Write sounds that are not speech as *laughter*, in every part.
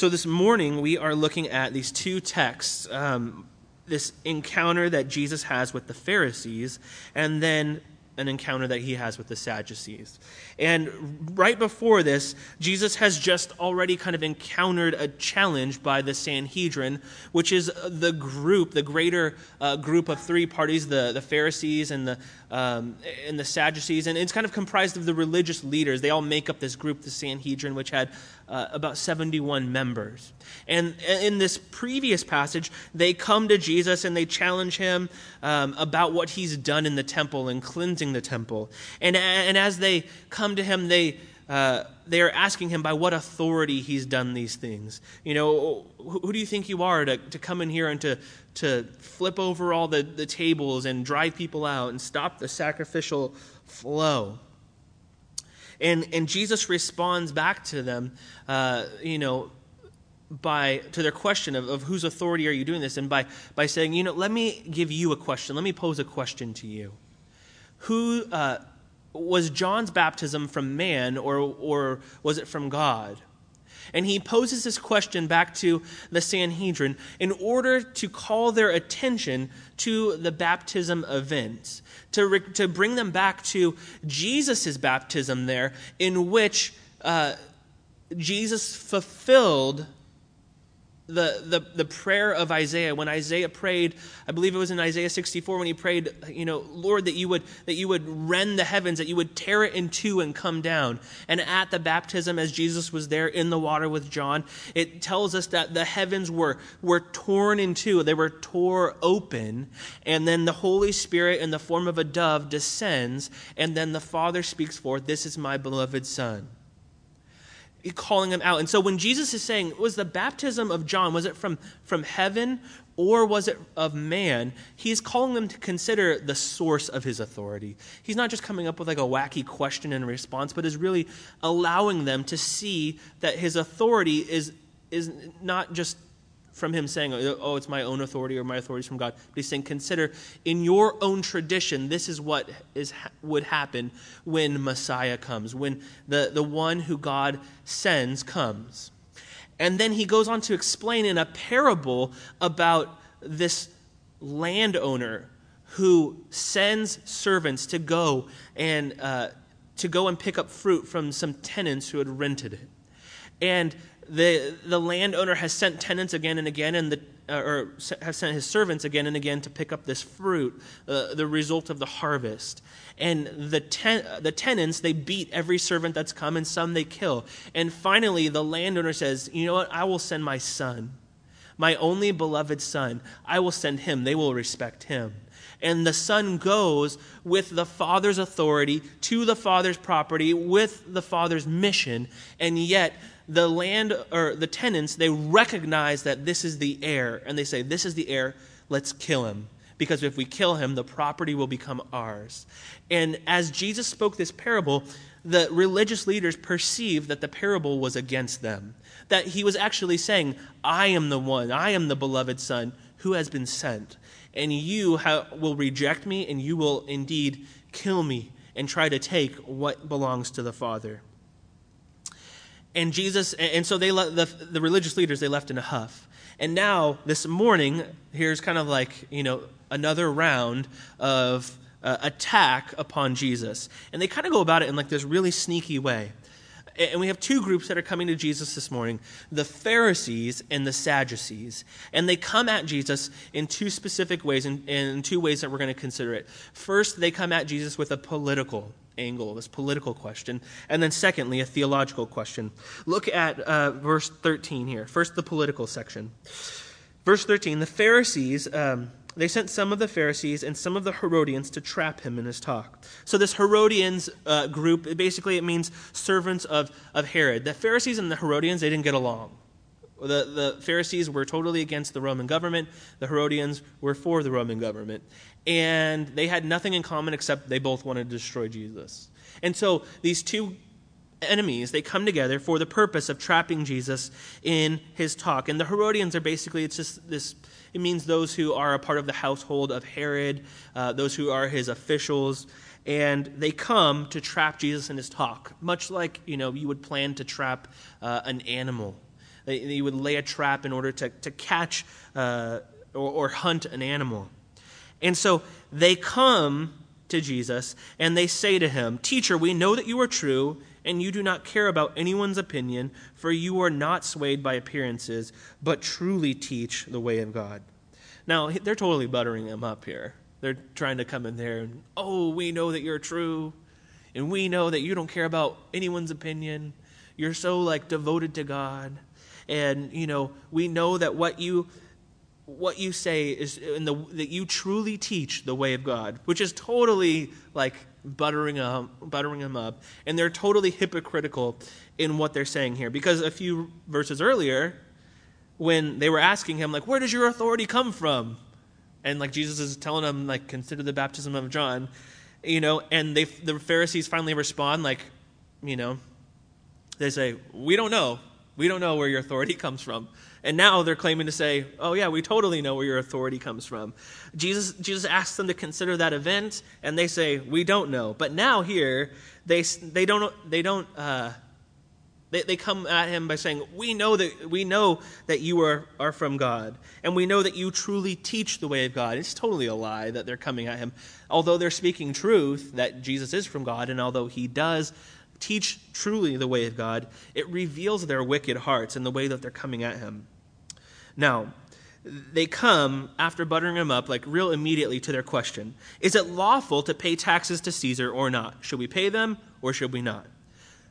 So this morning we are looking at these two texts. Um, this encounter that Jesus has with the Pharisees, and then an encounter that he has with the Sadducees. And right before this, Jesus has just already kind of encountered a challenge by the Sanhedrin, which is the group, the greater uh, group of three parties, the, the Pharisees and the, um, and the Sadducees. And it's kind of comprised of the religious leaders. They all make up this group, the Sanhedrin, which had uh, about 71 members. And in this previous passage, they come to Jesus and they challenge him um, about what he's done in the temple and cleansing the temple. And, and as they come to him, they, uh, they are asking him by what authority he's done these things. You know, who, who do you think you are to, to come in here and to, to flip over all the, the tables and drive people out and stop the sacrificial flow? And, and Jesus responds back to them, uh, you know, by to their question of, of whose authority are you doing this and by, by saying you know let me give you a question let me pose a question to you who uh, was john's baptism from man or, or was it from god? And he poses this question back to the sanhedrin in order to call their attention to the baptism event to, re- to bring them back to jesus' baptism there in which uh, jesus fulfilled the, the, the prayer of Isaiah, when Isaiah prayed, I believe it was in Isaiah 64 when he prayed, you know, Lord, that you would that you would rend the heavens, that you would tear it in two and come down. And at the baptism, as Jesus was there in the water with John, it tells us that the heavens were were torn in two. They were tore open, and then the Holy Spirit in the form of a dove descends, and then the Father speaks forth, This is my beloved Son calling him out. And so when Jesus is saying, was the baptism of John, was it from, from heaven or was it of man? He's calling them to consider the source of his authority. He's not just coming up with like a wacky question and response, but is really allowing them to see that his authority is, is not just from him saying, oh, it's my own authority or my authority is from God. But he's saying, consider in your own tradition, this is what is, would happen when Messiah comes, when the, the one who God sends comes. And then he goes on to explain in a parable about this landowner who sends servants to go and uh, to go and pick up fruit from some tenants who had rented it. And the, the landowner has sent tenants again and again, and the, uh, or has sent his servants again and again to pick up this fruit, uh, the result of the harvest. And the, ten, the tenants, they beat every servant that's come, and some they kill. And finally, the landowner says, You know what? I will send my son, my only beloved son. I will send him. They will respect him and the son goes with the father's authority to the father's property with the father's mission and yet the land or the tenants, they recognize that this is the heir, and they say, This is the heir, let's kill him. Because if we kill him, the property will become ours. And as Jesus spoke this parable, the religious leaders perceived that the parable was against them. That he was actually saying, I am the one, I am the beloved Son who has been sent. And you will reject me, and you will indeed kill me and try to take what belongs to the Father. And Jesus, and so they the, the religious leaders, they left in a huff. And now, this morning, here's kind of like, you know, another round of uh, attack upon Jesus. And they kind of go about it in like this really sneaky way. And we have two groups that are coming to Jesus this morning the Pharisees and the Sadducees. And they come at Jesus in two specific ways, and in two ways that we're going to consider it. First, they come at Jesus with a political angle, this political question. And then, secondly, a theological question. Look at uh, verse 13 here. First, the political section. Verse 13 the Pharisees. Um, they sent some of the Pharisees and some of the Herodians to trap him in his talk. So this Herodians uh, group, basically it means servants of, of Herod. The Pharisees and the Herodians, they didn't get along. The, the Pharisees were totally against the Roman government. The Herodians were for the Roman government and they had nothing in common except they both wanted to destroy Jesus. And so these two enemies they come together for the purpose of trapping Jesus in his talk. And the Herodians are basically it's just this it means those who are a part of the household of Herod, uh, those who are his officials, and they come to trap Jesus in his talk, much like you know you would plan to trap uh, an animal. They, would lay a trap in order to, to catch uh, or, or hunt an animal. And so they come to Jesus and they say to him, Teacher, we know that you are true and you do not care about anyone's opinion, for you are not swayed by appearances, but truly teach the way of God. Now, they're totally buttering him up here. They're trying to come in there and, oh, we know that you're true, and we know that you don't care about anyone's opinion. You're so like devoted to God. And, you know, we know that what you what you say is in the that you truly teach the way of God, which is totally like buttering buttering them up, and they're totally hypocritical in what they're saying here. Because a few verses earlier, when they were asking him, like, where does your authority come from? And like Jesus is telling them, like, consider the baptism of John, you know, and they the Pharisees finally respond, like, you know, they say, We don't know. We don't know where your authority *laughs* comes from. And now they're claiming to say, oh, yeah, we totally know where your authority comes from. Jesus, Jesus asks them to consider that event, and they say, we don't know. But now here, they, they don't, they don't, uh, they, they come at him by saying, we know that, we know that you are, are from God, and we know that you truly teach the way of God. It's totally a lie that they're coming at him. Although they're speaking truth, that Jesus is from God, and although he does teach truly the way of God, it reveals their wicked hearts and the way that they're coming at him. Now, they come after buttering him up, like real immediately to their question Is it lawful to pay taxes to Caesar or not? Should we pay them or should we not?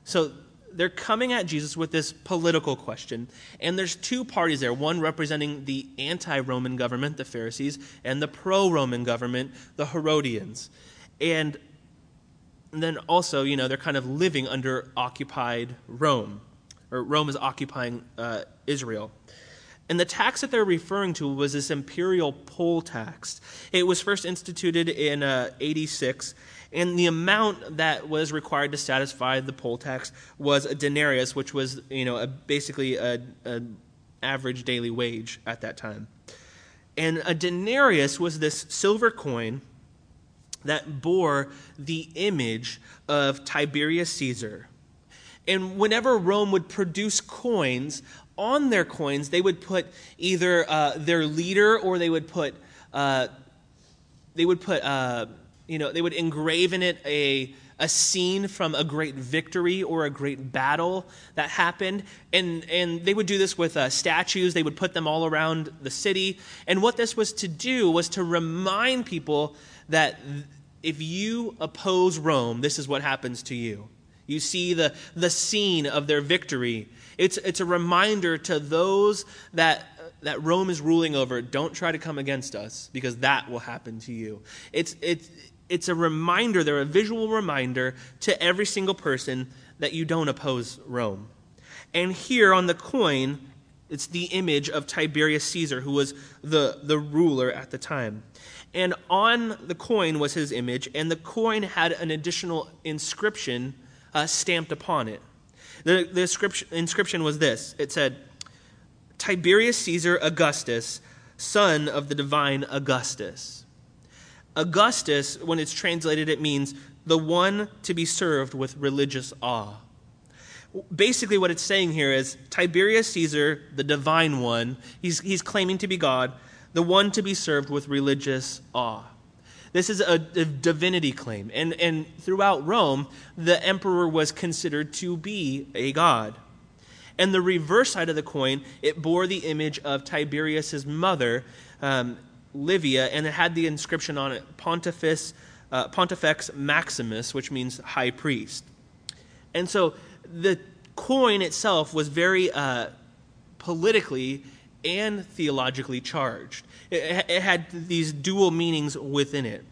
So they're coming at Jesus with this political question. And there's two parties there one representing the anti Roman government, the Pharisees, and the pro Roman government, the Herodians. And then also, you know, they're kind of living under occupied Rome, or Rome is occupying uh, Israel. And the tax that they're referring to was this imperial poll tax. It was first instituted in uh, 86, and the amount that was required to satisfy the poll tax was a denarius, which was, you know, a, basically an average daily wage at that time. And a denarius was this silver coin that bore the image of Tiberius Caesar. And whenever Rome would produce coins, on their coins, they would put either uh, their leader or they would put, uh, they would put, uh, you know, they would engrave in it a, a scene from a great victory or a great battle that happened. And, and they would do this with uh, statues. They would put them all around the city. And what this was to do was to remind people that if you oppose Rome, this is what happens to you. You see the, the scene of their victory. It's, it's a reminder to those that, that Rome is ruling over don't try to come against us because that will happen to you. It's, it's, it's a reminder, they're a visual reminder to every single person that you don't oppose Rome. And here on the coin, it's the image of Tiberius Caesar, who was the, the ruler at the time. And on the coin was his image, and the coin had an additional inscription uh, stamped upon it. The, the inscription, inscription was this it said, Tiberius Caesar Augustus, son of the divine Augustus. Augustus, when it's translated, it means the one to be served with religious awe. Basically, what it's saying here is Tiberius Caesar, the divine one, he's, he's claiming to be God, the one to be served with religious awe. This is a, a, divinity claim. And, and throughout Rome, the emperor was considered to be a god. And the reverse side of the coin, it bore the image of Tiberius's mother, um, Livia, and it had the inscription on it, Pontifex, uh, Pontifex Maximus, which means high priest. And so the coin itself was very uh, politically and theologically charged. It, it had these dual meanings within it.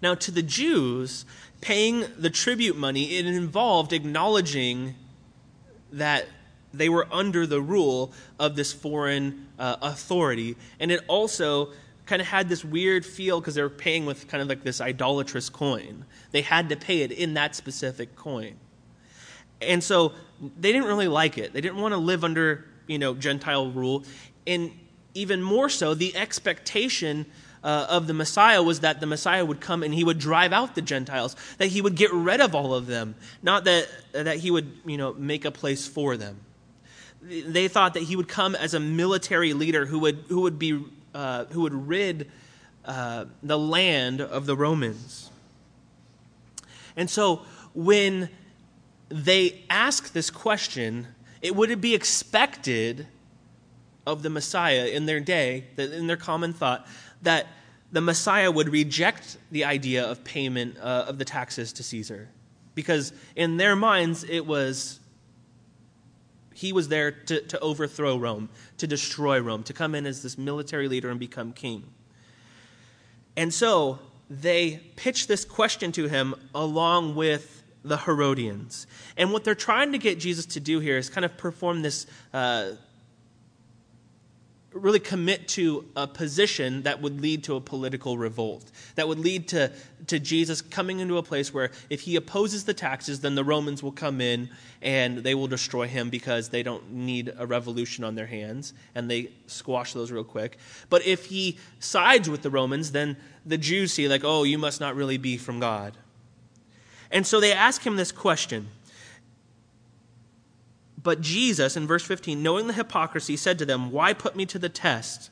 Now, to the Jews, paying the tribute money, it involved acknowledging that they were under the rule of this foreign uh, authority. And it also kind of had this weird feel because they were paying with kind of like this idolatrous coin. They had to pay it in that specific coin. And so they didn't really like it. They didn't want to live under, you know, Gentile rule. And even more so, the expectation uh, of the Messiah was that the Messiah would come and he would drive out the Gentiles, that he would get rid of all of them, not that, that he would you know, make a place for them. They thought that he would come as a military leader who would, who would, be, uh, who would rid uh, the land of the Romans. And so when they ask this question, it would be expected of the Messiah in their day, in their common thought, that the Messiah would reject the idea of payment uh, of the taxes to Caesar. Because in their minds, it was he was there to, to overthrow Rome, to destroy Rome, to come in as this military leader and become king. And so they pitch this question to him along with the Herodians. And what they're trying to get Jesus to do here is kind of perform this uh, really commit to a position that would lead to a political revolt, that would lead to, to Jesus coming into a place where if he opposes the taxes, then the Romans will come in and they will destroy him because they don't need a revolution on their hands, and they squash those real quick. But if he sides with the Romans, then the Jews see, like, oh, you must not really be from God. And so they ask him this question but Jesus, in verse 15, knowing the hypocrisy, said to them, Why put me to the test?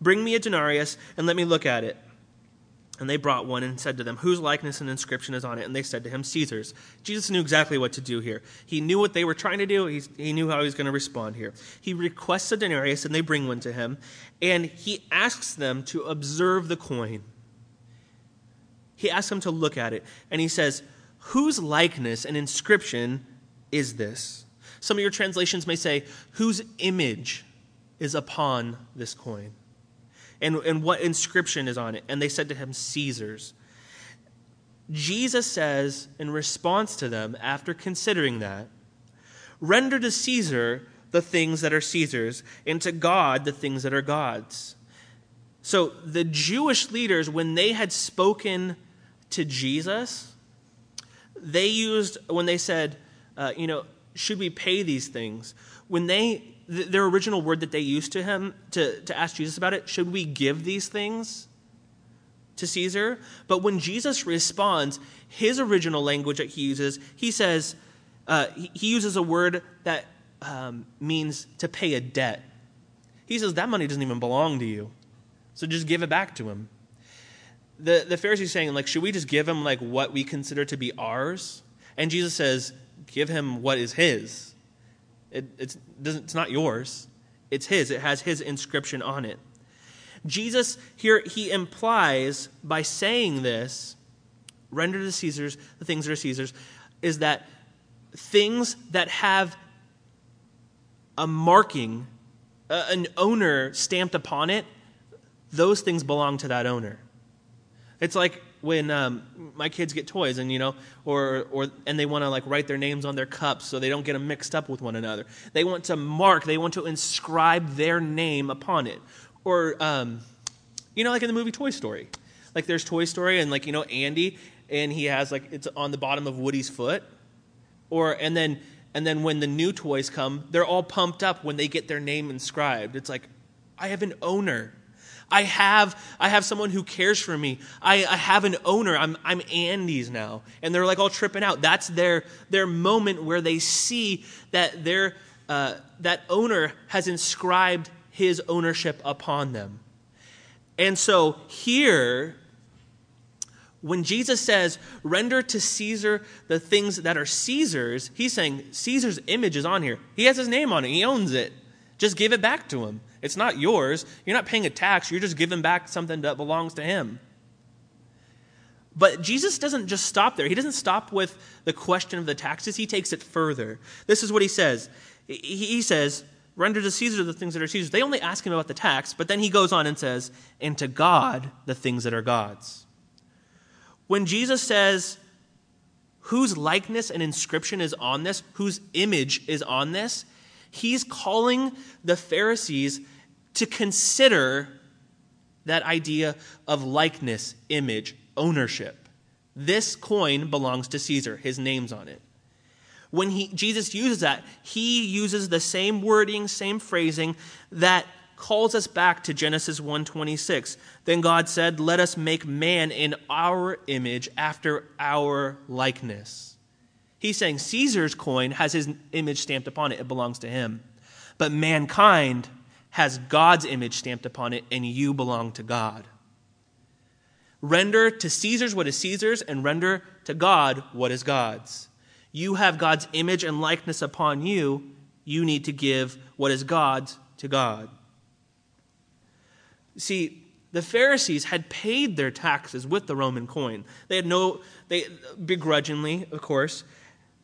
Bring me a denarius and let me look at it. And they brought one and said to them, Whose likeness and inscription is on it? And they said to him, Caesar's. Jesus knew exactly what to do here. He knew what they were trying to do. He, he knew how he was going to respond here. He requests a denarius, and they bring one to him. And he asks them to observe the coin. He asks them to look at it. And he says, Whose likeness and inscription is this? Some of your translations may say, Whose image is upon this coin? And, and what inscription is on it? And they said to him, Caesar's. Jesus says, in response to them, after considering that, Render to Caesar the things that are Caesar's, and to God the things that are God's. So the Jewish leaders, when they had spoken to Jesus, they used, when they said, uh, you know, should we pay these things? When they, th- their original word that they used to him to, to ask Jesus about it, should we give these things to Caesar? But when Jesus responds, his original language that he uses, he says, uh, he, he, uses a word that um, means to pay a debt. He says, that money doesn't even belong to you. So just give it back to him. The, the Pharisees saying, like, should we just give him like what we consider to be ours? And Jesus says, give him what is his. It, it's, it's not yours, it's his. It has his inscription on it. Jesus here, he implies by saying this, render to Caesar's the things that are Caesar's, is that things that have a marking, uh, an owner stamped upon it, those things belong to that owner. It's like when um, my kids get toys and you know or or and they want to like write their names on their cups so they don't get them mixed up with one another. They want to mark they want to inscribe their name upon it. Or um, you know like in the movie toy story. Like there's toy story and like you know andy and he has like it's on the bottom of woody's foot. Or and then and then when the new toys come they're all pumped up when they get their name inscribed. It's like i have an owner I have, I have someone who cares for me. I, I have an owner. I'm, I'm Andy's now. And they're like all tripping out. That's their, their moment where they see that their, uh, that owner has inscribed his ownership upon them. And so here, when Jesus says, render to Caesar the things that are Caesar's, he's saying Caesar's image is on here. He has his name on it, he owns it. Just give it back to him. It's not yours. You're not paying a tax. You're just giving back something that belongs to him. But Jesus doesn't just stop there. He doesn't stop with the question of the taxes. He takes it further. This is what he says. He says, Render to Caesar the things that are Caesar's. They only ask him about the tax, but then he goes on and says, And to God the things that are God's. When Jesus says, Whose likeness and inscription is on this? Whose image is on this? He's calling the Pharisees to consider that idea of likeness, image, ownership. This coin belongs to Caesar, his name's on it. When he, Jesus uses that, he uses the same wording, same phrasing that calls us back to Genesis 1:26. Then God said, "Let us make man in our image after our likeness." He's saying Caesar's coin has his image stamped upon it, it belongs to him. but mankind has God's image stamped upon it, and you belong to God. Render to Caesar's what is Caesar's, and render to God what is God's. You have God's image and likeness upon you. You need to give what is God's to God. See, the Pharisees had paid their taxes with the Roman coin. They had no, they begrudgingly, of course,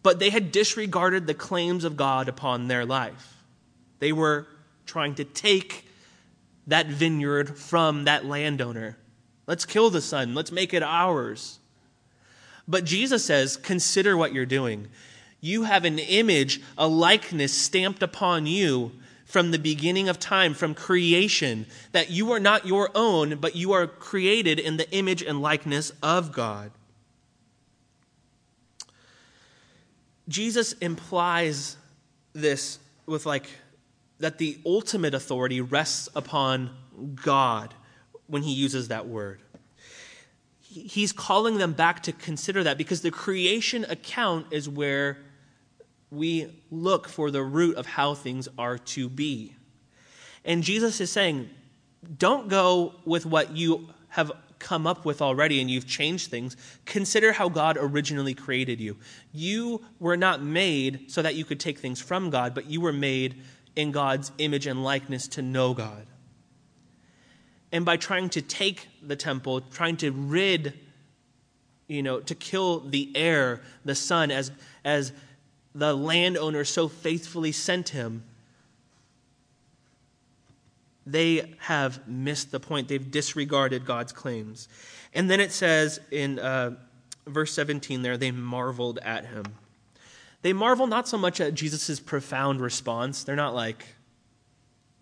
but they had disregarded the claims of God upon their life. They were trying to take that vineyard from that landowner Let's kill the son. Let's make it ours. But Jesus says, consider what you're doing. You have an image, a likeness stamped upon you from the beginning of time, from creation, that you are not your own, but you are created in the image and likeness of God. Jesus implies this with like that the ultimate authority rests upon God when he uses that word. He's calling them back to consider that because the creation account is where we look for the root of how things are to be. And Jesus is saying, don't go with what you have come up with already and you've changed things. Consider how God originally created you. You were not made so that you could take things from God, but you were made in God's image and likeness to know God and by trying to take the temple, trying to rid, you know, to kill the heir, the son, as, as the landowner so faithfully sent him, they have missed the point. They've disregarded God's claims. And then it says in uh, verse 17 there, they marveled at him. They marvel not so much at Jesus' profound response. They're not like,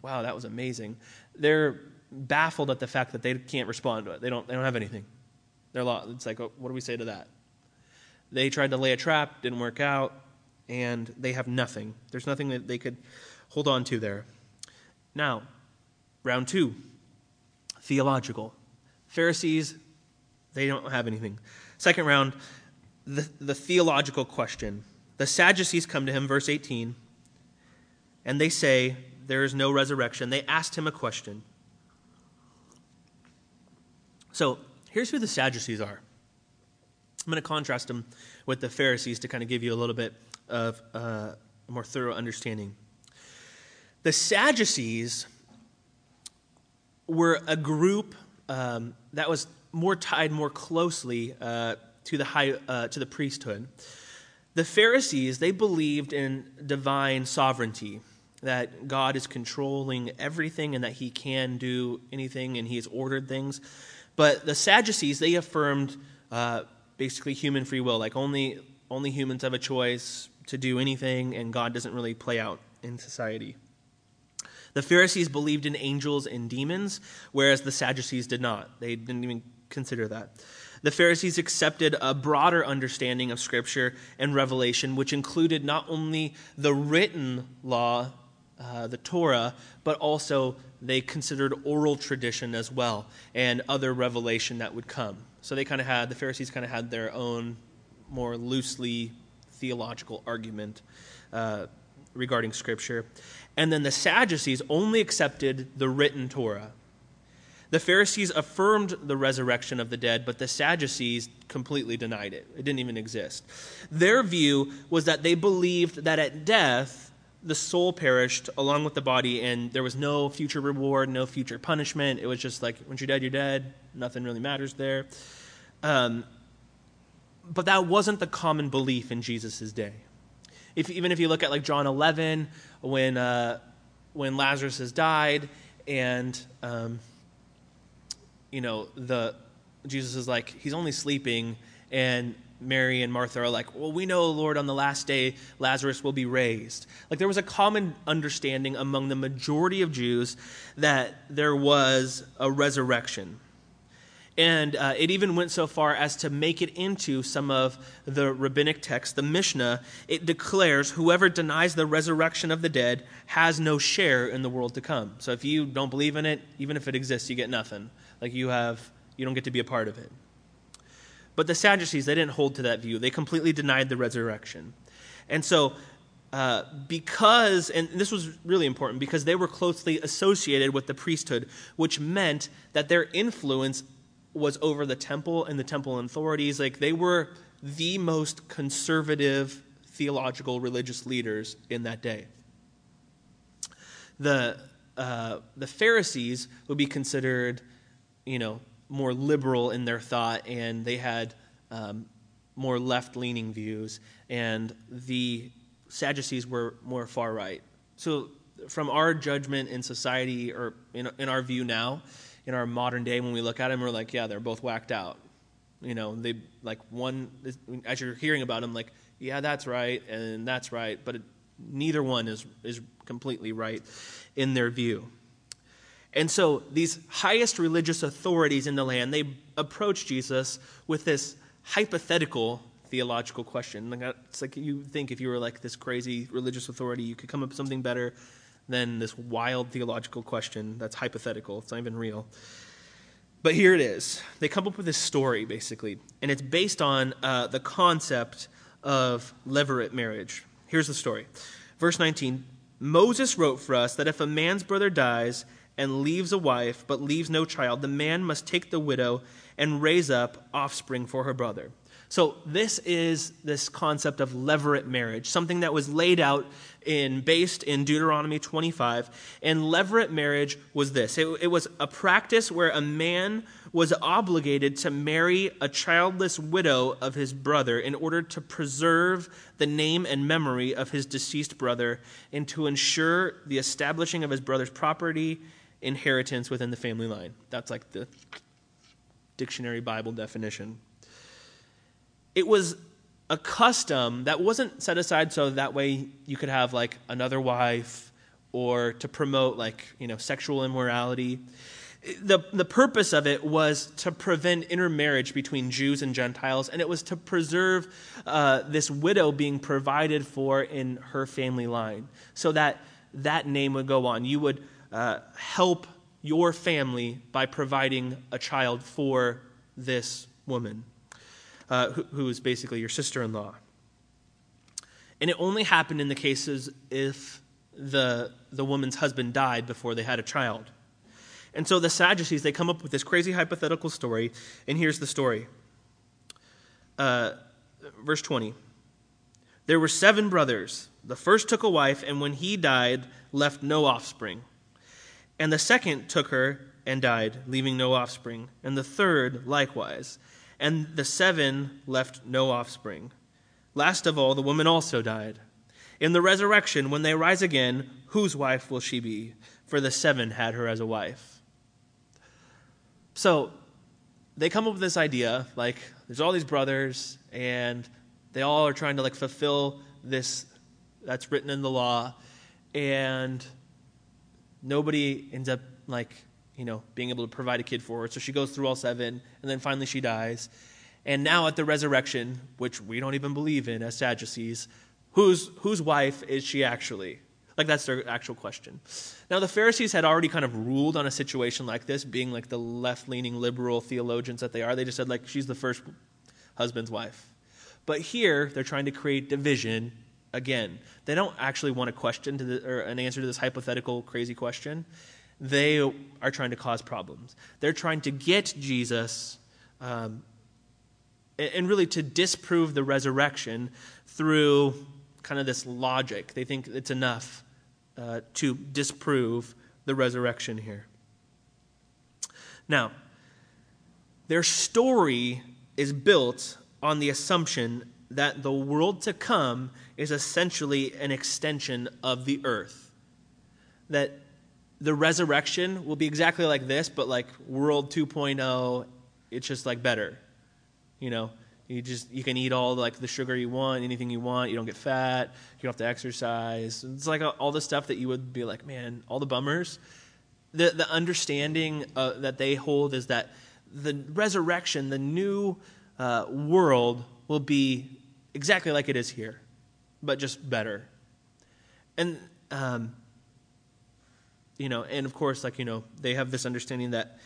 wow, that was amazing. They're baffled at the fact that they can't respond to it. They don't, they don't have anything. They're lost. It's like, oh, what do we say to that? They tried to lay a trap, didn't work out, and they have nothing. There's nothing that they could hold on to there. Now, round two theological. Pharisees, they don't have anything. Second round, the, the theological question. The Sadducees come to him, verse 18, and they say, There is no resurrection. They asked him a question. So here's who the Sadducees are. I'm going to contrast them with the Pharisees to kind of give you a little bit of uh, a more thorough understanding. The Sadducees were a group um, that was more tied more closely uh, to the high uh, to the priesthood. The Pharisees they believed in divine sovereignty, that God is controlling everything and that He can do anything and He has ordered things. But the Sadducees, they affirmed uh, basically human free will, like only, only humans have a choice to do anything, and God doesn't really play out in society. The Pharisees believed in angels and demons, whereas the Sadducees did not. They didn't even consider that. The Pharisees accepted a broader understanding of Scripture and revelation, which included not only the written law, uh, the Torah, but also they considered oral tradition as well and other revelation that would come. So they kind of had, the Pharisees kind of had their own more loosely theological argument uh, regarding Scripture. And then the Sadducees only accepted the written Torah. The Pharisees affirmed the resurrection of the dead, but the Sadducees completely denied it. It didn't even exist. Their view was that they believed that at death, the soul perished along with the body, and there was no future reward, no future punishment. It was just like, once you're dead, you're dead. Nothing really matters there. Um, but that wasn't the common belief in Jesus' day. If, even if you look at like John 11, when, uh, when Lazarus has died, and, um, you know, the, Jesus is like, he's only sleeping, and Mary and Martha are like, well, we know, Lord, on the last day Lazarus will be raised. Like there was a common understanding among the majority of Jews that there was a resurrection. And uh, it even went so far as to make it into some of the rabbinic texts, the Mishnah. It declares whoever denies the resurrection of the dead has no share in the world to come. So if you don't believe in it, even if it exists, you get nothing. Like you have, you don't get to be a part of it. But the Sadducees, they didn't hold to that view. They completely denied the resurrection. And so uh, because, and this was really important, because they were closely associated with the priesthood, which meant that their influence was over the temple and the temple authorities. Like they were the most conservative theological religious leaders in that day. The, uh, the Pharisees would be considered, you know, more liberal in their thought, and they had um, more left leaning views, and the Sadducees were more far right. So, from our judgment in society, or in, in our view now, in our modern day, when we look at them, we're like, yeah, they're both whacked out. You know, they like one, as you're hearing about them, like, yeah, that's right, and that's right, but it, neither one is, is completely right in their view. And so these highest religious authorities in the land, they approach Jesus with this hypothetical theological question. It's like you think if you were like this crazy religious authority, you could come up with something better than this wild theological question that's hypothetical. It's not even real. But here it is. They come up with this story, basically, and it's based on uh, the concept of levirate marriage. Here's the story. Verse 19 Moses wrote for us that if a man's brother dies and leaves a wife but leaves no child, the man must take the widow and raise up offspring for her brother. So, this is this concept of levirate marriage, something that was laid out in, based in Deuteronomy 25. And levirate marriage was this it, it was a practice where a man was obligated to marry a childless widow of his brother in order to preserve the name and memory of his deceased brother and to ensure the establishing of his brother's property inheritance within the family line. That's like the dictionary Bible definition. It was a custom that wasn't set aside so that way you could have like another wife or to promote like, you know, sexual immorality. The, the purpose of it was to prevent intermarriage between Jews and Gentiles, and it was to preserve uh, this widow being provided for in her family line so that that name would go on. You would uh, help your family by providing a child for this woman, uh, who, who is basically your sister in law. And it only happened in the cases if the, the woman's husband died before they had a child. And so the Sadducees, they come up with this crazy hypothetical story, and here's the story. Uh, verse 20. There were seven brothers. The first took a wife, and when he died, left no offspring. And the second took her and died, leaving no offspring. And the third likewise. And the seven left no offspring. Last of all, the woman also died. In the resurrection, when they rise again, whose wife will she be? For the seven had her as a wife. So they come up with this idea like, there's all these brothers, and they all are trying to like fulfill this that's written in the law. And nobody ends up like you know being able to provide a kid for her. So she goes through all seven and then finally she dies. And now at the resurrection which we don't even believe in as sadducees whose whose wife is she actually? Like that's their actual question. Now the pharisees had already kind of ruled on a situation like this being like the left-leaning liberal theologians that they are. They just said like she's the first husband's wife. But here they're trying to create division again. They don't actually want a question to the, or an answer to this hypothetical crazy question. They are trying to cause problems. They're trying to get Jesus um, and really to disprove the resurrection through kind of this logic. They think it's enough uh, to disprove the resurrection here. Now, their story is built on the assumption that the world to come is essentially an extension of the earth. That the resurrection will be exactly like this, but like world 2.0, it's just like better. You know, you just you can eat all like the sugar you want, anything you want. You don't get fat. You don't have to exercise. It's like all the stuff that you would be like, man, all the bummers. The the understanding uh, that they hold is that the resurrection, the new uh, world, will be exactly like it is here, but just better. And, um, you know, and of course, like, you know, they have this understanding that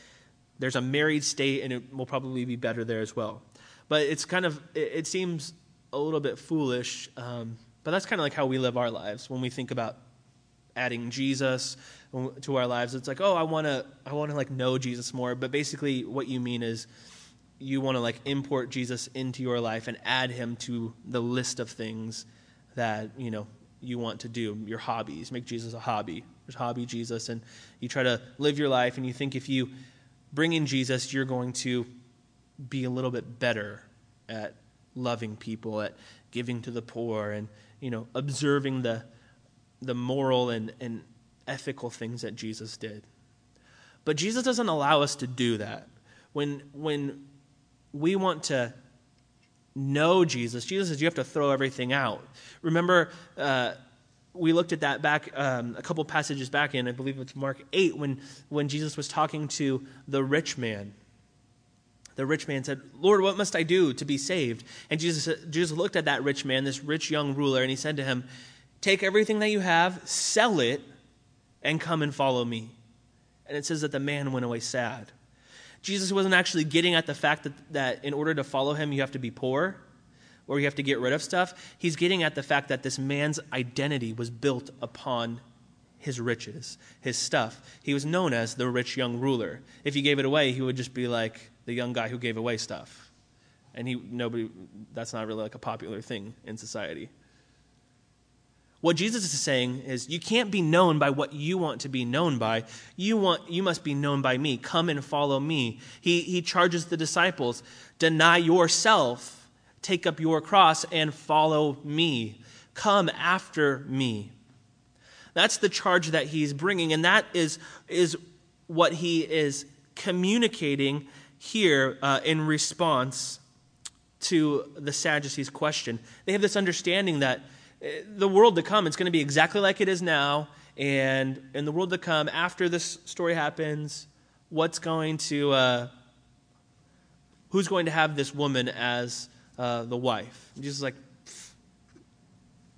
there's a married state and it will probably be better there as well. But it's kind of, it, it seems a little bit foolish um, But that's kind of like how we live our lives when we think about adding Jesus to our lives. It's like, oh, I want to, I want to like know Jesus more. But basically, what you mean is you want to like import Jesus into your life and add him to the list of things that you know you want to do. Your hobbies, make Jesus a hobby. There's hobby Jesus, and you try to live your life, and you think if you bring in Jesus, you're going to be a little bit better at loving people, at giving to the poor, and you know observing the the moral and, and ethical things that Jesus did. But Jesus doesn't allow us to do that. When, when we want to know Jesus, Jesus says you have to throw everything out. Remember, uh, we looked at that back um, a couple passages back in, I believe it's Mark 8, when, when Jesus was talking to the rich man. The rich man said, Lord, what must I do to be saved? And Jesus, Jesus looked at that rich man, this rich young ruler, and he said to him, Take everything that you have, sell it, and come and follow me. And it says that the man went away sad. Jesus wasn't actually getting at the fact that, that in order to follow him, you have to be poor or you have to get rid of stuff. He's getting at the fact that this man's identity was built upon his riches, his stuff. He was known as the rich young ruler. If he gave it away, he would just be like the young guy who gave away stuff. And he nobody that's not really like a popular thing in society. What Jesus is saying is, you can't be known by what you want to be known by. You, want, you must be known by me. Come and follow me. He, he charges the disciples deny yourself, take up your cross, and follow me. Come after me. That's the charge that he's bringing, and that is, is what he is communicating here uh, in response to the Sadducees' question. They have this understanding that the world to come, it's going to be exactly like it is now. And in the world to come, after this story happens, what's going to, uh, who's going to have this woman as uh, the wife? And Jesus is like,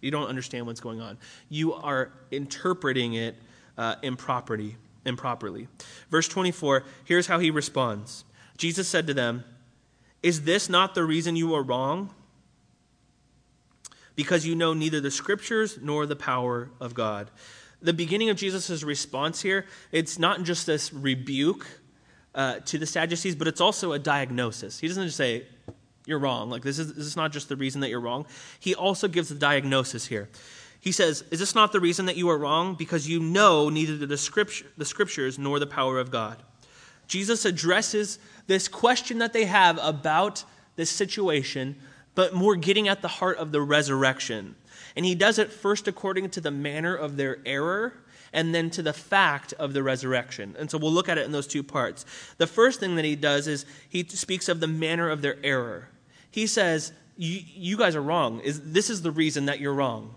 you don't understand what's going on. You are interpreting it uh, improperly, improperly. Verse 24, here's how he responds Jesus said to them, Is this not the reason you are wrong? because you know neither the scriptures nor the power of God. The beginning of Jesus' response here, it's not just this rebuke uh, to the Sadducees, but it's also a diagnosis. He doesn't just say, You're wrong. Like, this is, this is not just the reason that you're wrong. He also gives the diagnosis here. He says, Is this not the reason that you are wrong? Because you know neither the, scripture, the scriptures nor the power of God. Jesus addresses this question that they have about this situation but more getting at the heart of the resurrection. And he does it first according to the manner of their error and then to the fact of the resurrection. And so we'll look at it in those two parts. The first thing that he does is he speaks of the manner of their error. He says, You, guys are wrong. Is, this is the reason that you're wrong.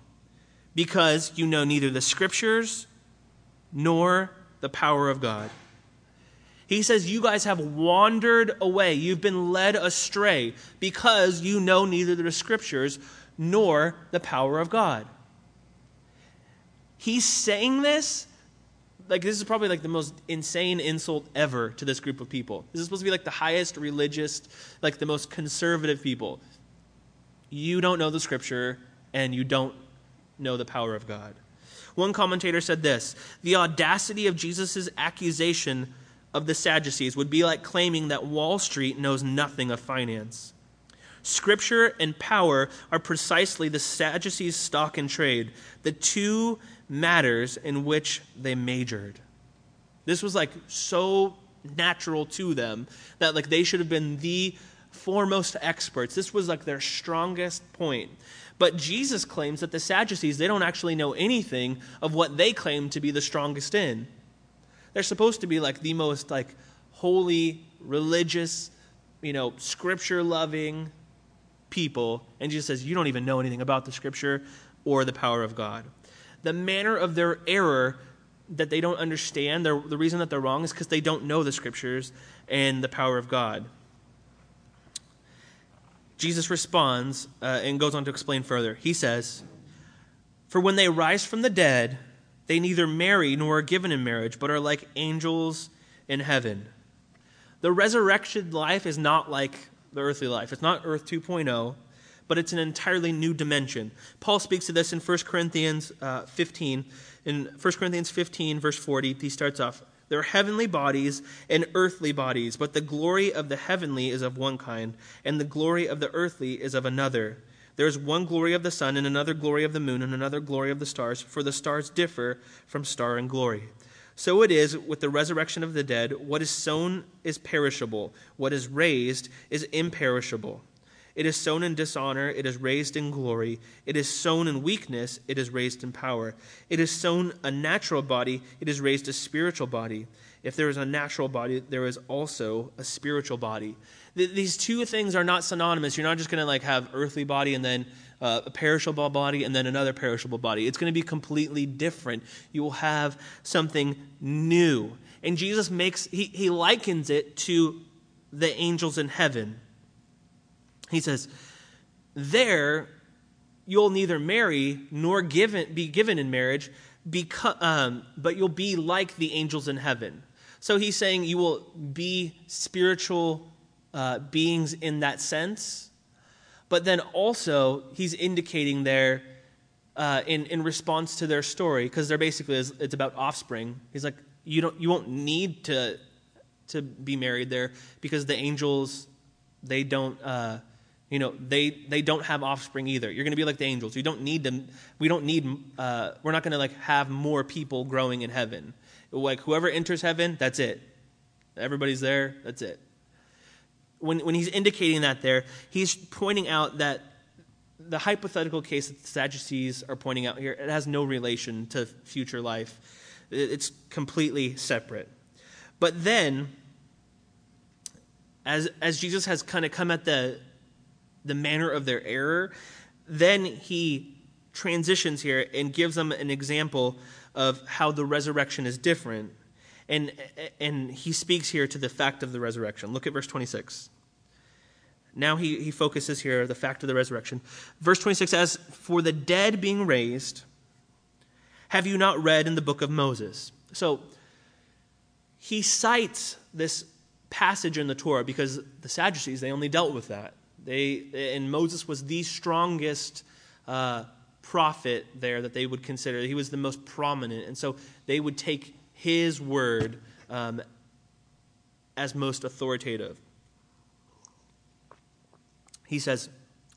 Because you know neither the scriptures nor the power of God. He says, You guys have wandered away. You've been led astray because you know neither the scriptures nor the power of God. He's saying this like this is probably like the most insane insult ever to this group of people. This is supposed to be like the highest religious, like the most conservative people. You don't know the scripture and you don't know the power of God. One commentator said this The audacity of Jesus' accusation of the Sadducees would be like claiming that Wall Street knows nothing of finance. Scripture and power are precisely the Sadducees' stock and trade, the two matters in which they majored. This was like so natural to them that like they should have been the foremost experts. This was like their strongest point. But Jesus claims that the Sadducees, they don't actually know anything of what they claim to be the strongest in. They're supposed to be like the most like holy, religious, you know, scripture loving people. And Jesus says, You don't even know anything about the scripture or the power of God. The manner of their error that they don't understand, the reason that they're wrong is because they don't know the scriptures and the power of God. Jesus responds uh, and goes on to explain further. He says, For when they rise from the dead, they neither marry nor are given in marriage, but are like angels in heaven. The resurrection life is not like the earthly life. It's not Earth 2.0, but it's an entirely new dimension. Paul speaks to this in 1 Corinthians uh, 15. In 1 Corinthians 15, verse 40, he starts off There are heavenly bodies and earthly bodies, but the glory of the heavenly is of one kind, and the glory of the earthly is of another. There is one glory of the sun, and another glory of the moon, and another glory of the stars, for the stars differ from star and glory. So it is with the resurrection of the dead. What is sown is perishable, what is raised is imperishable. It is sown in dishonor, it is raised in glory. It is sown in weakness, it is raised in power. It is sown a natural body, it is raised a spiritual body. If there is a natural body, there is also a spiritual body. These two things are not synonymous. You're not just going to like have earthly body and then uh, a perishable body and then another perishable body. It's going to be completely different. You will have something new. And Jesus makes he, he likens it to the angels in heaven. He says, There you'll neither marry nor given, be given in marriage, because, um, but you'll be like the angels in heaven. So he's saying you will be spiritual uh, beings in that sense, but then also he's indicating there uh, in, in response to their story, because they're basically, it's about offspring. He's like, you, don't, you won't need to, to be married there because the angels, they don't. Uh, you know they they don't have offspring either. You're going to be like the angels. You don't need them we don't need uh, we're not going to like have more people growing in heaven. Like whoever enters heaven that's it. Everybody's there that's it. When, when he's indicating that there he's pointing out that the hypothetical case that the sadducees are pointing out here it has no relation to future life. It's completely separate. But then as as jesus has kind of come at the the manner of their error, then he transitions here and gives them an example of how the resurrection is different. And, and he speaks here to the fact of the resurrection. Look at verse 26. Now he, he focuses here the fact of the resurrection. Verse 26 says, For the dead being raised, have you not read in the book of Moses? So he cites this passage in the Torah because the Sadducees, they only dealt with that. They, and Moses was the strongest uh, prophet there that they would consider. He was the most prominent. And so they would take his word um, as most authoritative. He says,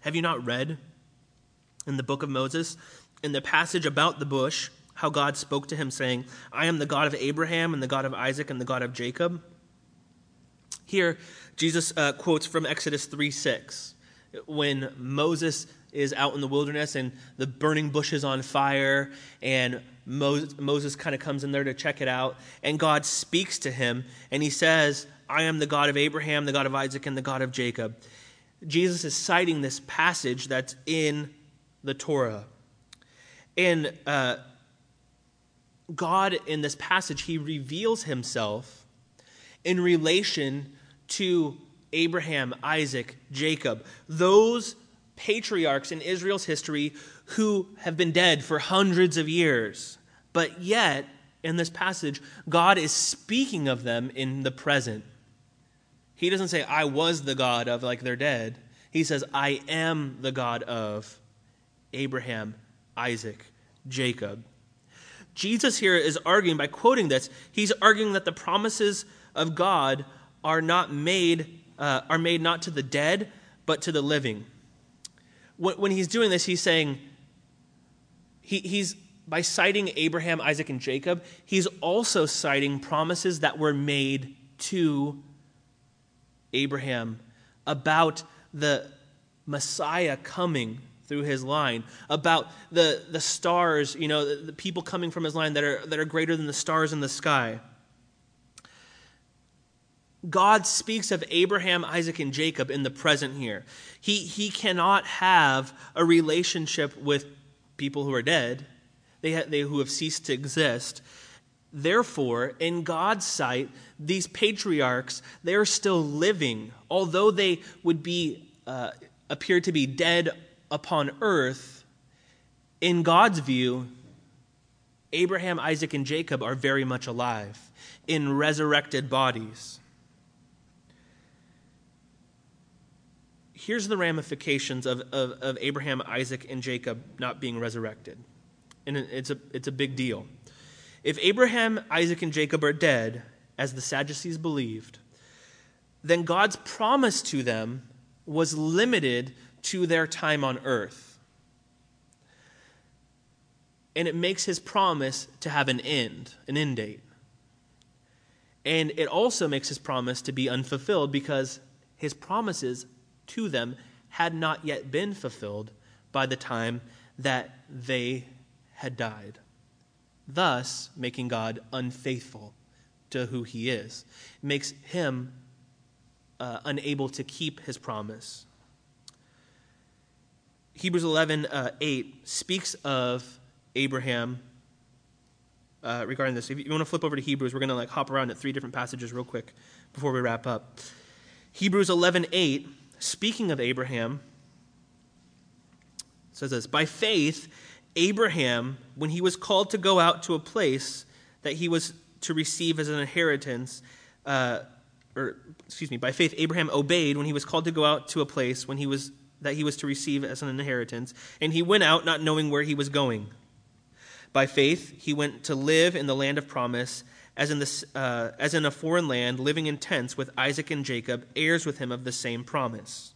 Have you not read in the book of Moses, in the passage about the bush, how God spoke to him, saying, I am the God of Abraham and the God of Isaac and the God of Jacob? Here, Jesus uh, quotes from Exodus 3 6, when Moses is out in the wilderness and the burning bush is on fire, and Moses, Moses kind of comes in there to check it out, and God speaks to him, and he says, I am the God of Abraham, the God of Isaac, and the God of Jacob. Jesus is citing this passage that's in the Torah. And uh, God, in this passage, he reveals himself in relation to Abraham, Isaac, Jacob, those patriarchs in Israel's history who have been dead for hundreds of years. But yet, in this passage, God is speaking of them in the present. He doesn't say, I was the God of, like they're dead. He says, I am the God of Abraham, Isaac, Jacob. Jesus here is arguing by quoting this, he's arguing that the promises of God are not made uh, are made not to the dead but to the living. When he's doing this he's saying he, he's by citing abraham isaac and jacob he's also citing promises that were made to abraham about the messiah coming through his line about the, the stars you know the, the people coming from his line that are, that are greater than the stars in the sky God speaks of Abraham, Isaac, and Jacob in the present here. He, he cannot have a relationship with people who are dead, they, ha- they who have ceased to exist. Therefore, in God's sight, these patriarchs, they are still living. Although they would be, uh, appear to be dead upon earth, in God's view, Abraham, Isaac, and Jacob are very much alive in resurrected bodies. Here's the ramifications of, of, of Abraham, Isaac, and Jacob not being resurrected. And it's a, it's a big deal. If Abraham, Isaac, and Jacob are dead, as the Sadducees believed, then God's promise to them was limited to their time on earth. And it makes his promise to have an end, an end date. And it also makes his promise to be unfulfilled because his promises to them had not yet been fulfilled by the time that they had died, thus making God unfaithful to who he is. It makes him uh, unable to keep his promise. Hebrews 11 uh, 8 speaks of Abraham uh, regarding this. If you want to flip over to Hebrews, we're going to like hop around at three different passages real quick before we wrap up. Hebrews 11 8, speaking of Abraham, says this By faith, Abraham, when he was called to go out to a place that he was to receive as an inheritance, uh, or excuse me, by faith, Abraham obeyed when he was called to go out to a place when he was that he was to receive as an inheritance, and he went out not knowing where he was going. By faith, he went to live in the land of promise, as in, the, uh, as in a foreign land, living in tents with Isaac and Jacob, heirs with him of the same promise.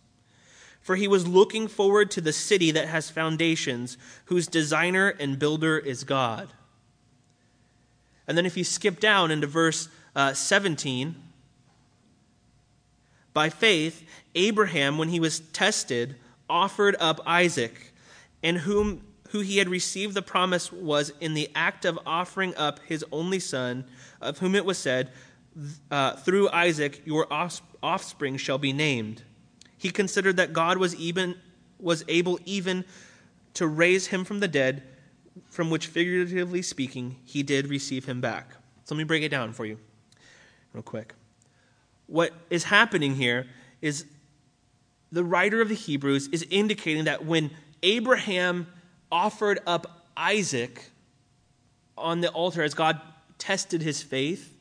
For he was looking forward to the city that has foundations, whose designer and builder is God. And then if you skip down into verse uh, 17, by faith, Abraham, when he was tested, offered up Isaac, in whom who he had received the promise was in the act of offering up his only son, of whom it was said, uh, Through Isaac your offspring shall be named. He considered that God was even was able even to raise him from the dead, from which figuratively speaking he did receive him back. So let me break it down for you, real quick. What is happening here is the writer of the Hebrews is indicating that when Abraham offered up Isaac on the altar as God tested his faith,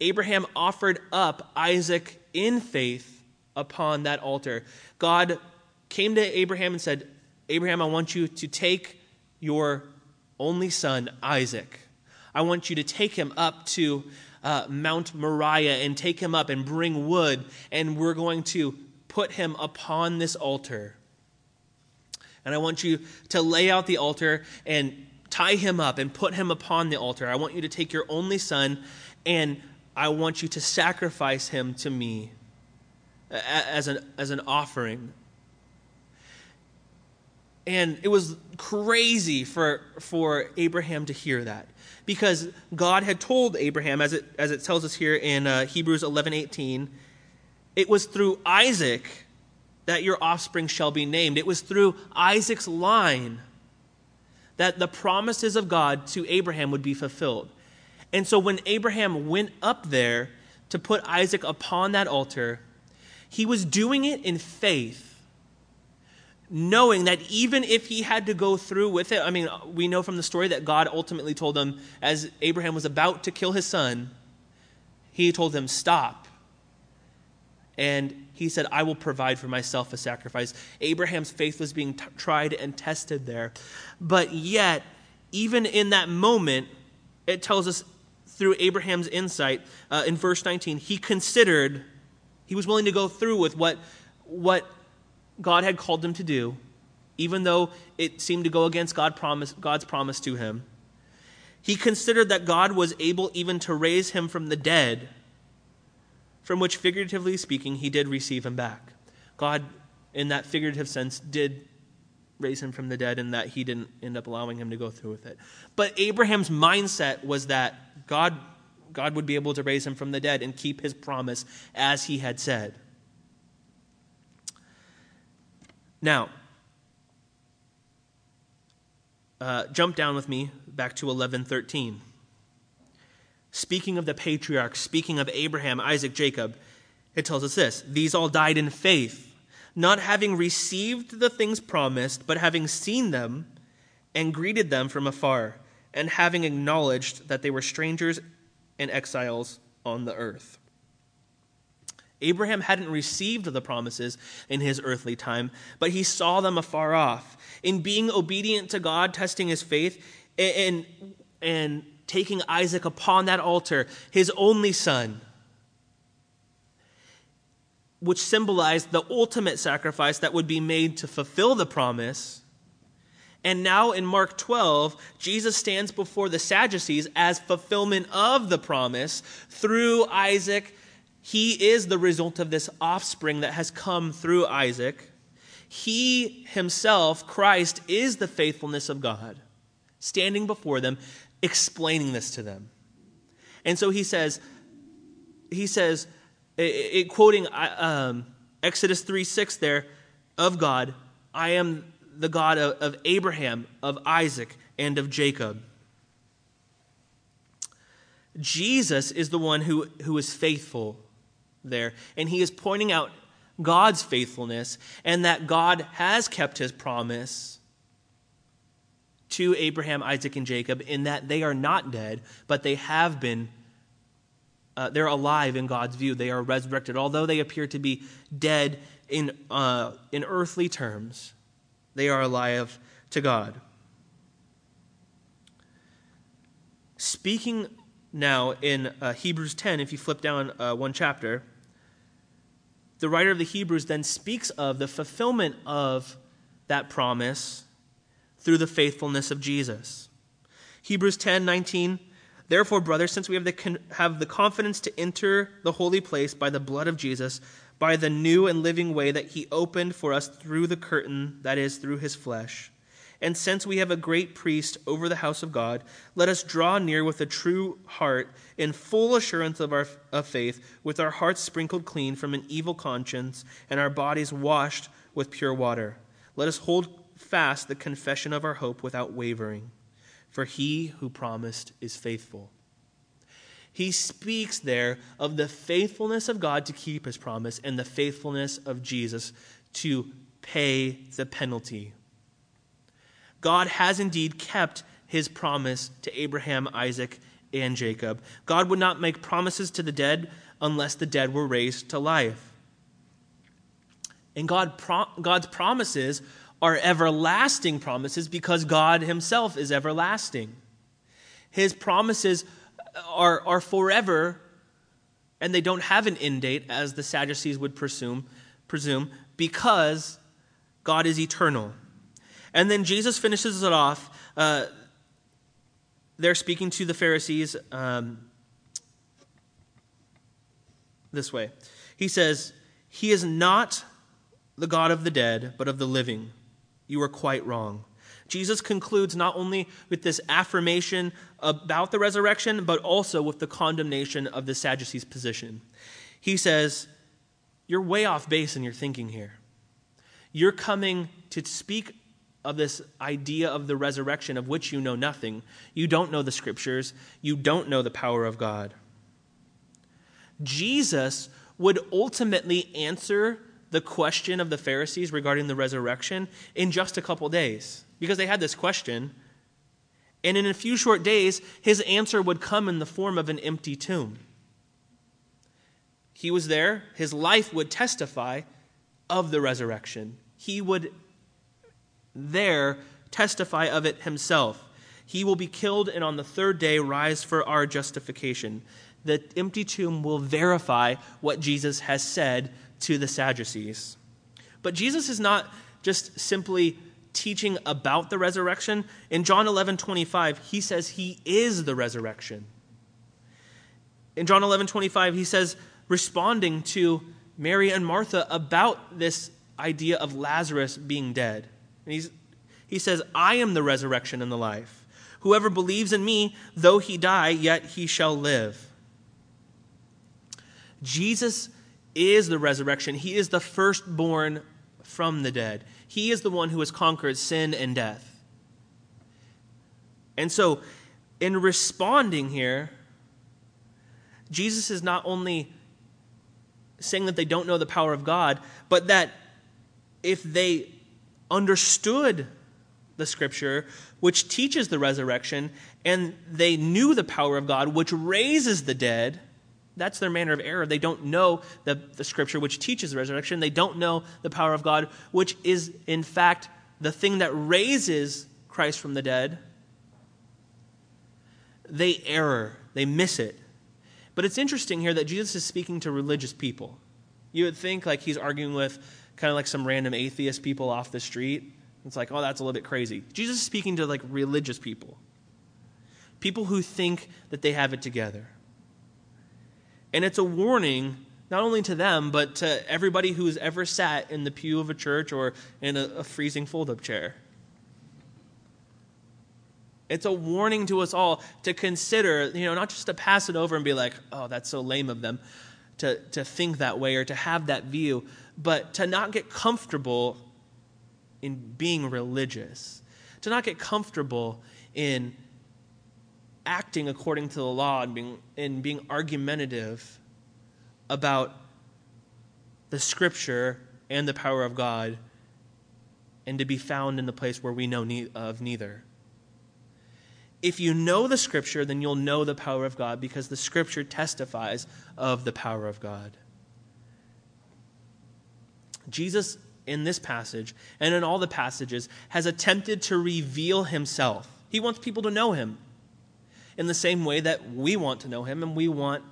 Abraham offered up Isaac in faith upon that altar. God came to Abraham and said, Abraham, I want you to take your only son, Isaac. I want you to take him up to uh, Mount Moriah and take him up and bring wood, and we're going to put him upon this altar. And I want you to lay out the altar and tie him up and put him upon the altar. I want you to take your only son and I want you to sacrifice him to me as an, as an offering. And it was crazy for, for Abraham to hear that because God had told Abraham, as it, as it tells us here in uh, Hebrews 11 18, it was through Isaac that your offspring shall be named. It was through Isaac's line that the promises of God to Abraham would be fulfilled. And so when Abraham went up there to put Isaac upon that altar, he was doing it in faith, knowing that even if he had to go through with it, I mean, we know from the story that God ultimately told him, as Abraham was about to kill his son, he told him, Stop. And he said, I will provide for myself a sacrifice. Abraham's faith was being t- tried and tested there. But yet, even in that moment, it tells us through Abraham's insight uh, in verse 19, he considered, he was willing to go through with what, what God had called him to do, even though it seemed to go against God promise, God's promise to him. He considered that God was able even to raise him from the dead from which, figuratively speaking, he did receive him back. God, in that figurative sense, did raise him from the dead and that he didn't end up allowing him to go through with it. But Abraham's mindset was that God, God would be able to raise him from the dead and keep his promise as he had said. Now, uh, jump down with me back to 1113 speaking of the patriarchs, speaking of Abraham, Isaac, Jacob, it tells us this These all died in faith, not having received the things promised, but having seen them and greeted them from afar, and having acknowledged that they were strangers and exiles on the earth. Abraham hadn't received the promises in his earthly time, but he saw them afar off. In being obedient to God, testing his faith, and, and taking Isaac upon that altar, his only son, which symbolized the ultimate sacrifice that would be made to fulfill the promise. And now in Mark 12, Jesus stands before the Sadducees as fulfillment of the promise through Isaac. He is the result of this offspring that has come through Isaac. He himself, Christ, is the faithfulness of God, standing before them, explaining this to them. And so he says, he says, it, it, quoting um, Exodus 3 6 there, of God, I am the God of, of Abraham, of Isaac, and of Jacob. Jesus is the one who, who is faithful there, and he is pointing out God's faithfulness and that God has kept his promise to Abraham, Isaac, and Jacob in that they are not dead, but they have been, uh, they're alive in God's view. They are resurrected. Although they appear to be dead in, uh, in earthly terms, they are alive to God. Speaking now in uh, Hebrews 10, if you flip down uh, one chapter, the writer of the Hebrews then speaks of the fulfillment of that promise through the faithfulness of Jesus. Hebrews 10 19. Therefore, brothers, since we have the, have the confidence to enter the holy place by the blood of Jesus, by the new and living way that he opened for us through the curtain, that is, through his flesh. And since we have a great priest over the house of God, let us draw near with a true heart in full assurance of our of faith, with our hearts sprinkled clean from an evil conscience and our bodies washed with pure water. Let us hold fast the confession of our hope without wavering, for he who promised is faithful he speaks there of the faithfulness of God to keep his promise and the faithfulness of Jesus to pay the penalty. God has indeed kept his promise to Abraham, Isaac, and Jacob. God would not make promises to the dead unless the dead were raised to life. And God God's promises are everlasting promises because God himself is everlasting. His promises are, are forever and they don't have an end date, as the Sadducees would presume, presume, because God is eternal. And then Jesus finishes it off. Uh, they're speaking to the Pharisees um, this way. He says, He is not the God of the dead, but of the living. You are quite wrong. Jesus concludes not only with this affirmation about the resurrection, but also with the condemnation of the Sadducees' position. He says, You're way off base in your thinking here. You're coming to speak of this idea of the resurrection of which you know nothing. You don't know the scriptures, you don't know the power of God. Jesus would ultimately answer the question of the Pharisees regarding the resurrection in just a couple days because they had this question. And in a few short days, his answer would come in the form of an empty tomb. He was there, his life would testify of the resurrection. He would there testify of it himself. He will be killed and on the third day rise for our justification. The empty tomb will verify what Jesus has said to the Sadducees. But Jesus is not just simply teaching about the resurrection. In John 11 25, he says he is the resurrection. In John 11 25, he says, responding to Mary and Martha about this idea of Lazarus being dead. And he's, he says, I am the resurrection and the life. Whoever believes in me, though he die, yet he shall live. Jesus is the resurrection. He is the firstborn from the dead. He is the one who has conquered sin and death. And so, in responding here, Jesus is not only saying that they don't know the power of God, but that if they understood the scripture, which teaches the resurrection, and they knew the power of God, which raises the dead, That's their manner of error. They don't know the, the scripture which teaches the resurrection. They don't know the power of God, which is, in fact, the thing that raises Christ from the dead. They err, they miss it. But it's interesting here that Jesus is speaking to religious people. You would think like he's arguing with kind of like some random atheist people off the street. It's like, oh, that's a little bit crazy. Jesus is speaking to like religious people, people who think that they have it together. And it's a warning not only to them, but to everybody who's ever sat in the pew of a church or in a, a freezing fold up chair. It's a warning to us all to consider, you know, not just to pass it over and be like, oh, that's so lame of them to, to think that way or to have that view, but to not get comfortable in being religious, to not get comfortable in acting according to the law and being, and being argumentative about the scripture and the power of God, and to be found in the place where we know ne- of neither. If you know the scripture, then you'll know the power of God because the scripture testifies of the power of God. Jesus, in this passage and in all the passages, has attempted to reveal himself. He wants people to know him in the same way that we want to know him and we want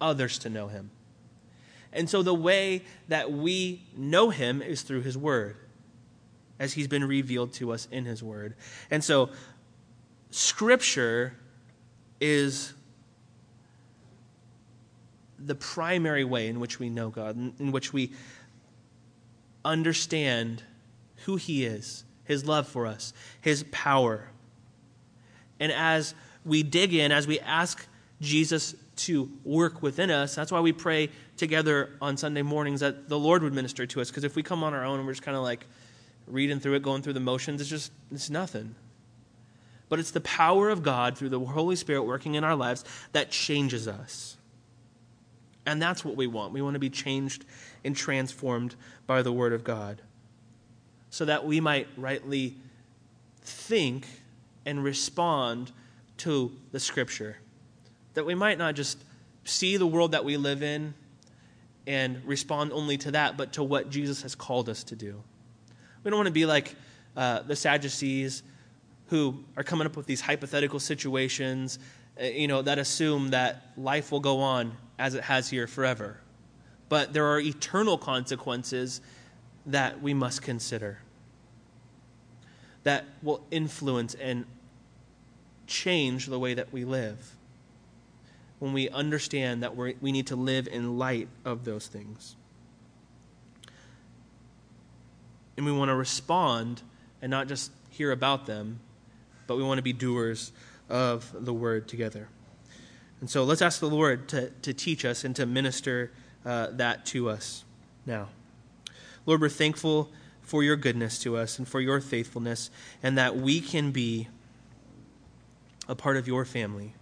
others to know him. And so the way that we know him is through his word, as he's been revealed to us in his word. And so scripture is the primary way in which we know God, in which we understand who he is, his love for us, his power. And as we dig in, as we ask Jesus to work within us, that's why we pray together on Sunday mornings that the Lord would minister to us. Because if we come on our own and we're just kind of like reading through it, going through the motions, it's just, it's nothing. But it's the power of God through the Holy Spirit working in our lives that changes us. And that's what we want. We want to be changed and transformed by the Word of God so that we might rightly think and respond to the Scripture. That we might not just see the world that we live in and respond only to that, but to what Jesus has called us to do. We don't want to be like uh, the Sadducees who are coming up with these hypothetical situations, uh, you know, that assume that life will go on as it has here forever. But there are eternal consequences that we must consider that will influence and change the way that we live when we understand that we we need to live in light of those things. And we want to respond and not just hear about them, but we want to be doers of the word together. And so let's ask the Lord to, to teach us and to minister uh, that to us now. Lord, we're thankful for your goodness to us and for your faithfulness, and that we can be a part of your family.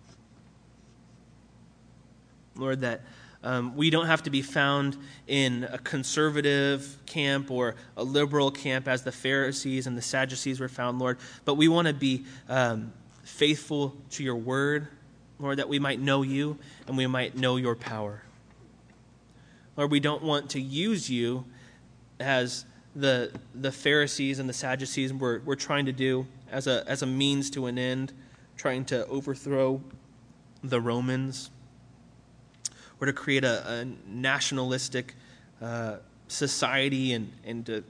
Lord, that um, we don't have to be found in a conservative camp or a liberal camp as the Pharisees and the Sadducees were found, Lord, but we want to be um, faithful to your word, Lord, that we might know you and we might know your power. Lord, we don't want to use you as the, the Pharisees and the Sadducees were, were trying to do as a, as a means to an end, trying to overthrow the Romans or to create a, a nationalistic uh, society and, and to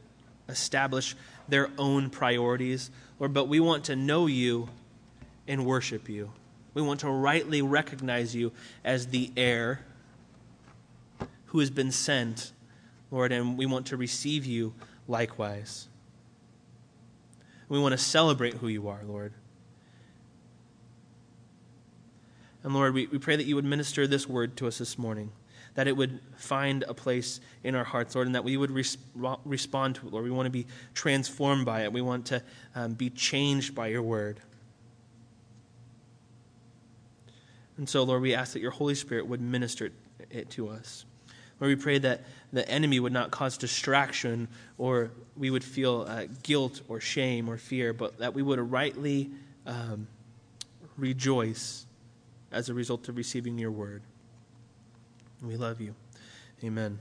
establish their own priorities. Lord, but we want to know you and worship you. We want to rightly recognize you as the heir who has been sent, Lord, and we want to receive you likewise. We want to celebrate who you are, Lord. And Lord, we, we pray that you would minister this word to us this morning, that it would find a place in our hearts, Lord, and that we would res- respond to it, Lord. We want to be transformed by it, we want to um, be changed by your word. And so, Lord, we ask that your Holy Spirit would minister it to us. Lord, we pray that the enemy would not cause distraction or we would feel uh, guilt or shame or fear, but that we would rightly um, rejoice as a result of receiving your word. We love you. Amen.